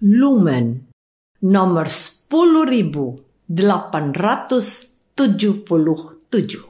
Lumen nomor 10877.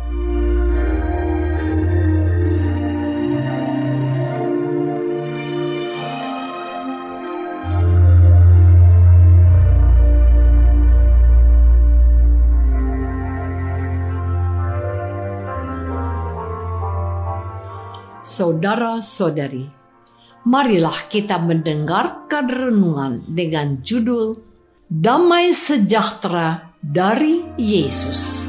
Saudara-saudari, marilah kita mendengarkan renungan dengan judul Damai Sejahtera dari Yesus.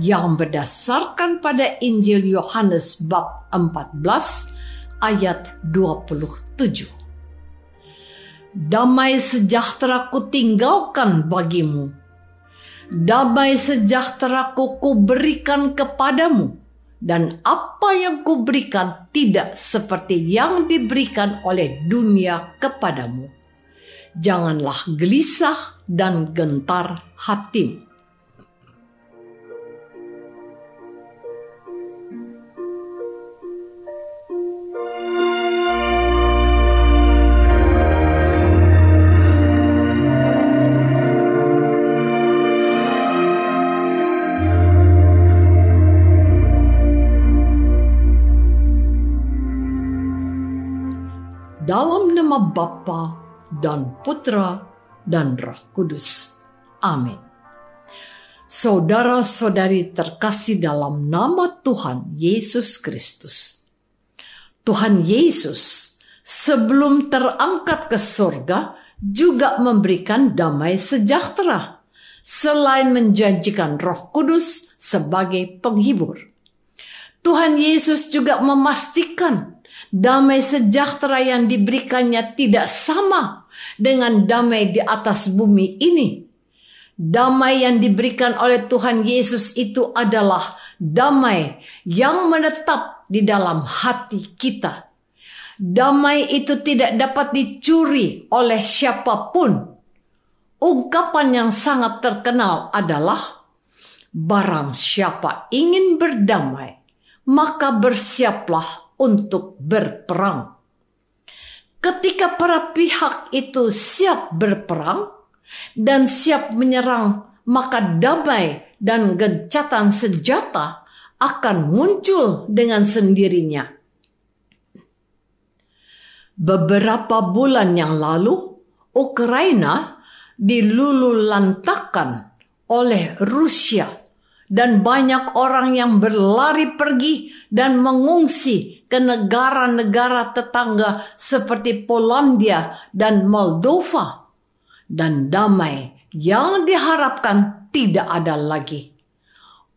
Yang berdasarkan pada Injil Yohanes bab 14 ayat 27. Damai sejahtera ku tinggalkan bagimu. Damai sejahtera ku kuberikan kepadamu. Dan apa yang kuberikan tidak seperti yang diberikan oleh dunia kepadamu. Janganlah gelisah dan gentar hatimu. Nama Bapa dan Putra dan Roh Kudus. Amin. Saudara-saudari terkasih dalam nama Tuhan Yesus Kristus. Tuhan Yesus sebelum terangkat ke surga juga memberikan damai sejahtera selain menjanjikan Roh Kudus sebagai penghibur. Tuhan Yesus juga memastikan damai sejahtera yang diberikannya tidak sama dengan damai di atas bumi ini. Damai yang diberikan oleh Tuhan Yesus itu adalah damai yang menetap di dalam hati kita. Damai itu tidak dapat dicuri oleh siapa pun. Ungkapan yang sangat terkenal adalah barang siapa ingin berdamai, maka bersiaplah untuk berperang. Ketika para pihak itu siap berperang dan siap menyerang, maka damai dan gencatan senjata akan muncul dengan sendirinya. Beberapa bulan yang lalu, Ukraina dilululantakan oleh Rusia dan banyak orang yang berlari pergi dan mengungsi ke negara-negara tetangga seperti Polandia dan Moldova. Dan damai yang diharapkan tidak ada lagi.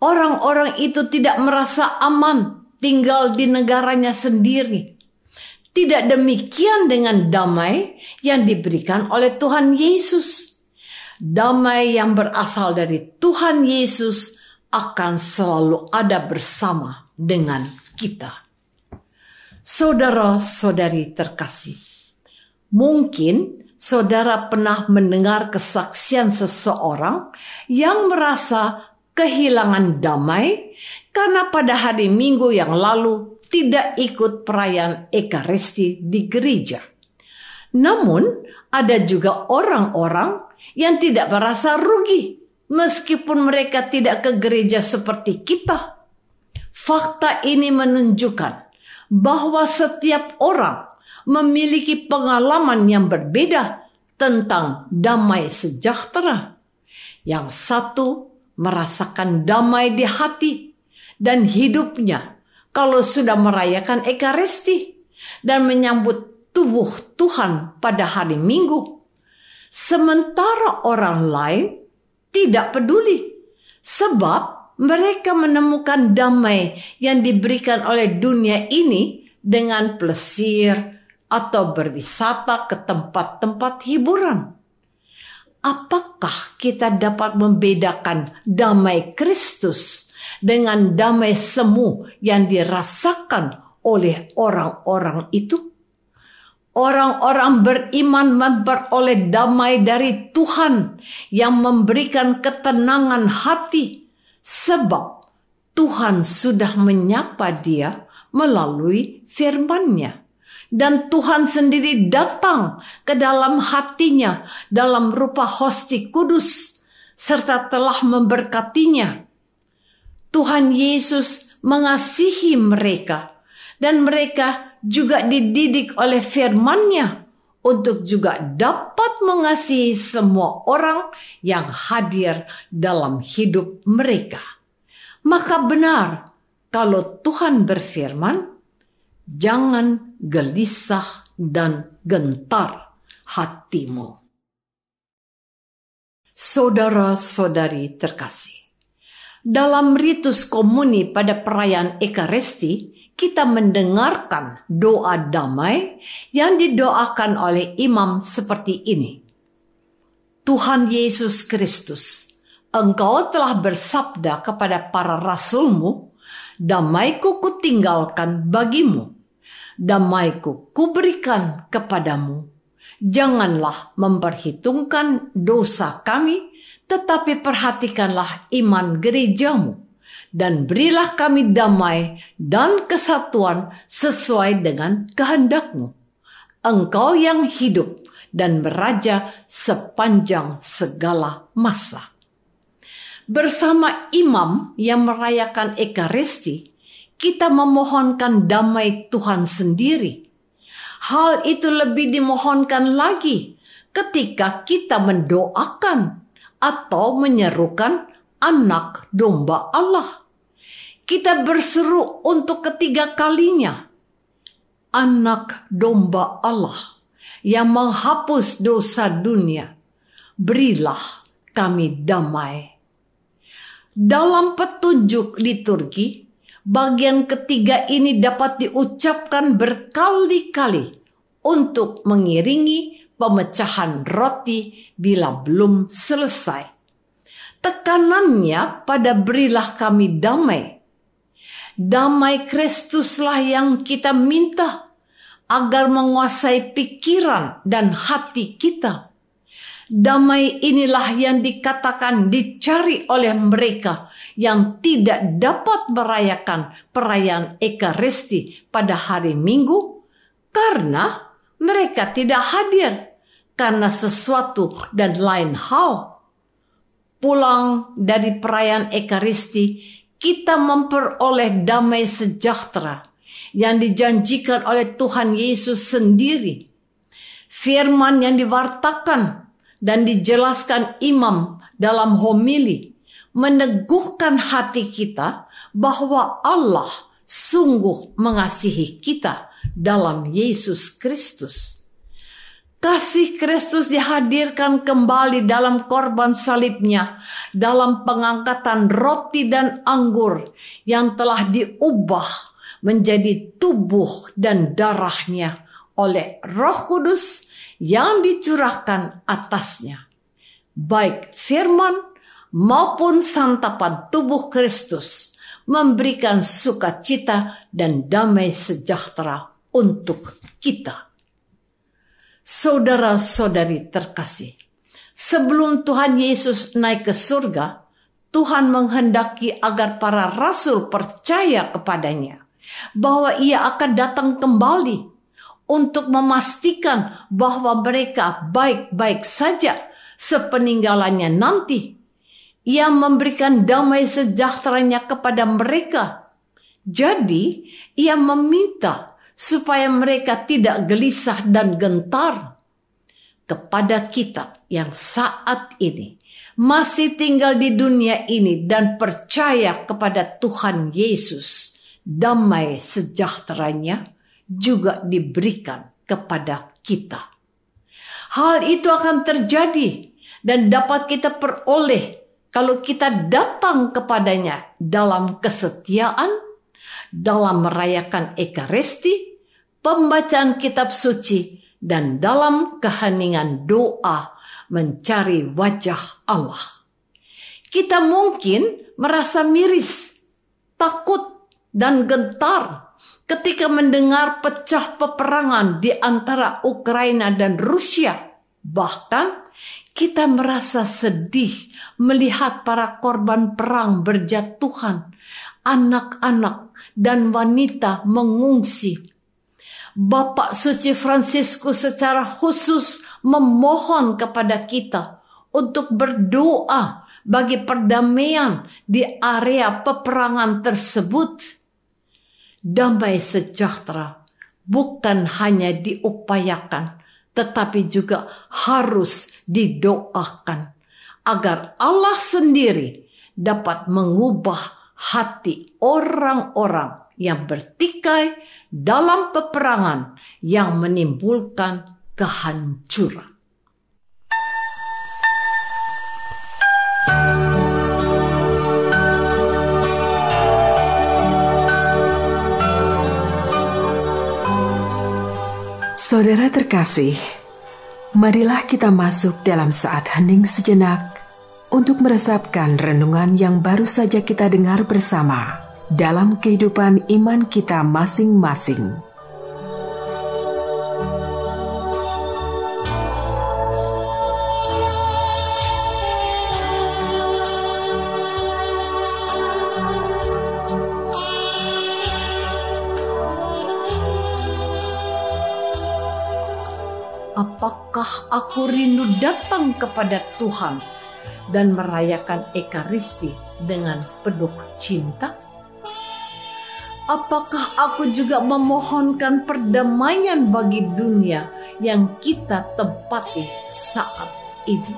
Orang-orang itu tidak merasa aman tinggal di negaranya sendiri. Tidak demikian dengan damai yang diberikan oleh Tuhan Yesus. Damai yang berasal dari Tuhan Yesus akan selalu ada bersama dengan kita. Saudara-saudari terkasih, mungkin saudara pernah mendengar kesaksian seseorang yang merasa kehilangan damai karena pada hari Minggu yang lalu tidak ikut perayaan Ekaristi di gereja. Namun, ada juga orang-orang yang tidak merasa rugi meskipun mereka tidak ke gereja seperti kita. Fakta ini menunjukkan bahwa setiap orang memiliki pengalaman yang berbeda tentang damai sejahtera. Yang satu merasakan damai di hati dan hidupnya kalau sudah merayakan Ekaristi dan menyambut tubuh Tuhan pada hari Minggu. Sementara orang lain tidak peduli sebab mereka menemukan damai yang diberikan oleh dunia ini dengan plesir atau berwisata ke tempat-tempat hiburan. Apakah kita dapat membedakan damai Kristus dengan damai semu yang dirasakan oleh orang-orang itu? Orang-orang beriman memperoleh damai dari Tuhan yang memberikan ketenangan hati Sebab Tuhan sudah menyapa dia melalui firman-Nya. Dan Tuhan sendiri datang ke dalam hatinya dalam rupa hosti kudus serta telah memberkatinya. Tuhan Yesus mengasihi mereka dan mereka juga dididik oleh firman-Nya untuk juga dapat mengasihi semua orang yang hadir dalam hidup mereka. Maka benar kalau Tuhan berfirman, jangan gelisah dan gentar hatimu. Saudara-saudari terkasih, dalam ritus komuni pada perayaan Ekaristi, kita mendengarkan doa damai yang didoakan oleh imam seperti ini. Tuhan Yesus Kristus, Engkau telah bersabda kepada para rasulmu, damaiku kutinggalkan bagimu, damaiku kuberikan kepadamu. Janganlah memperhitungkan dosa kami, tetapi perhatikanlah iman gerejamu dan berilah kami damai dan kesatuan sesuai dengan kehendakmu. Engkau yang hidup dan beraja sepanjang segala masa. Bersama imam yang merayakan Ekaristi, kita memohonkan damai Tuhan sendiri. Hal itu lebih dimohonkan lagi ketika kita mendoakan atau menyerukan anak domba Allah kita berseru untuk ketiga kalinya. Anak domba Allah yang menghapus dosa dunia, berilah kami damai. Dalam petunjuk liturgi, bagian ketiga ini dapat diucapkan berkali-kali untuk mengiringi pemecahan roti bila belum selesai. Tekanannya pada berilah kami damai Damai Kristuslah yang kita minta agar menguasai pikiran dan hati kita. Damai inilah yang dikatakan dicari oleh mereka yang tidak dapat merayakan perayaan Ekaristi pada hari Minggu karena mereka tidak hadir karena sesuatu dan lain hal. Pulang dari perayaan Ekaristi, kita memperoleh damai sejahtera yang dijanjikan oleh Tuhan Yesus sendiri. Firman yang diwartakan dan dijelaskan imam dalam homili meneguhkan hati kita bahwa Allah sungguh mengasihi kita dalam Yesus Kristus. Kasih Kristus dihadirkan kembali dalam korban salibnya, dalam pengangkatan roti dan anggur yang telah diubah menjadi tubuh dan darahnya oleh roh kudus yang dicurahkan atasnya. baik firman maupun santapan tubuh Kristus memberikan sukacita dan damai sejahtera untuk kita. Saudara-saudari terkasih, sebelum Tuhan Yesus naik ke surga, Tuhan menghendaki agar para rasul percaya kepadanya bahwa ia akan datang kembali untuk memastikan bahwa mereka baik-baik saja sepeninggalannya nanti. Ia memberikan damai sejahteranya kepada mereka. Jadi, ia meminta supaya mereka tidak gelisah dan gentar. Kepada kita yang saat ini masih tinggal di dunia ini dan percaya kepada Tuhan Yesus, damai sejahteranya juga diberikan kepada kita. Hal itu akan terjadi dan dapat kita peroleh kalau kita datang kepadanya dalam kesetiaan, dalam merayakan Ekaristi, pembacaan kitab suci, dan dalam keheningan doa mencari wajah Allah. Kita mungkin merasa miris, takut, dan gentar ketika mendengar pecah peperangan di antara Ukraina dan Rusia. Bahkan kita merasa sedih melihat para korban perang berjatuhan, anak-anak dan wanita mengungsi. Bapak Suci Fransiskus secara khusus memohon kepada kita untuk berdoa bagi perdamaian di area peperangan tersebut. Damai sejahtera bukan hanya diupayakan, tetapi juga harus didoakan agar Allah sendiri dapat mengubah hati orang-orang yang bertikai dalam peperangan yang menimbulkan kehancuran. Saudara terkasih, marilah kita masuk dalam saat hening sejenak untuk meresapkan renungan yang baru saja kita dengar bersama dalam kehidupan iman kita masing-masing. Apakah aku rindu datang kepada Tuhan dan merayakan Ekaristi dengan penuh cinta? Apakah aku juga memohonkan perdamaian bagi dunia yang kita tempati saat ini?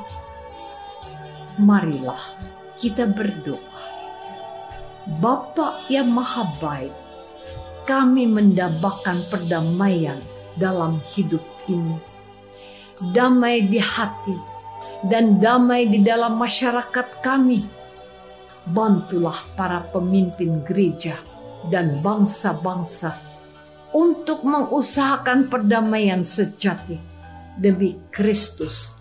Marilah kita berdoa. Bapa yang maha baik, kami mendambakan perdamaian dalam hidup ini damai di hati, dan damai di dalam masyarakat kami. Bantulah para pemimpin gereja dan bangsa-bangsa untuk mengusahakan perdamaian sejati demi Kristus,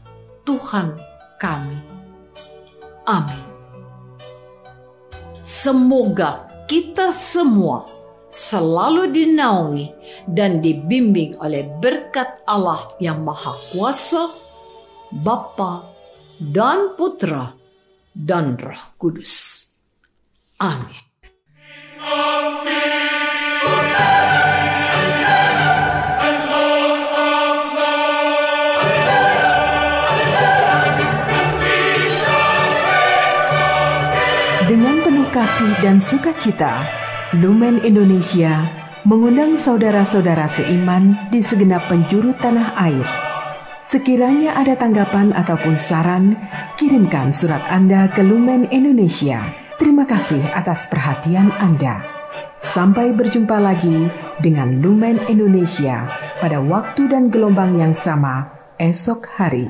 Tuhan kami. Amin. Semoga kita semua selalu dinaungi dan dibimbing oleh berkat Allah yang Maha Kuasa, Bapa dan Putra dan Roh Kudus. Amin. Dengan penuh kasih dan sukacita, Lumen Indonesia mengundang saudara-saudara seiman di segenap penjuru tanah air. Sekiranya ada tanggapan ataupun saran, kirimkan surat Anda ke Lumen Indonesia. Terima kasih atas perhatian Anda. Sampai berjumpa lagi dengan Lumen Indonesia pada waktu dan gelombang yang sama esok hari.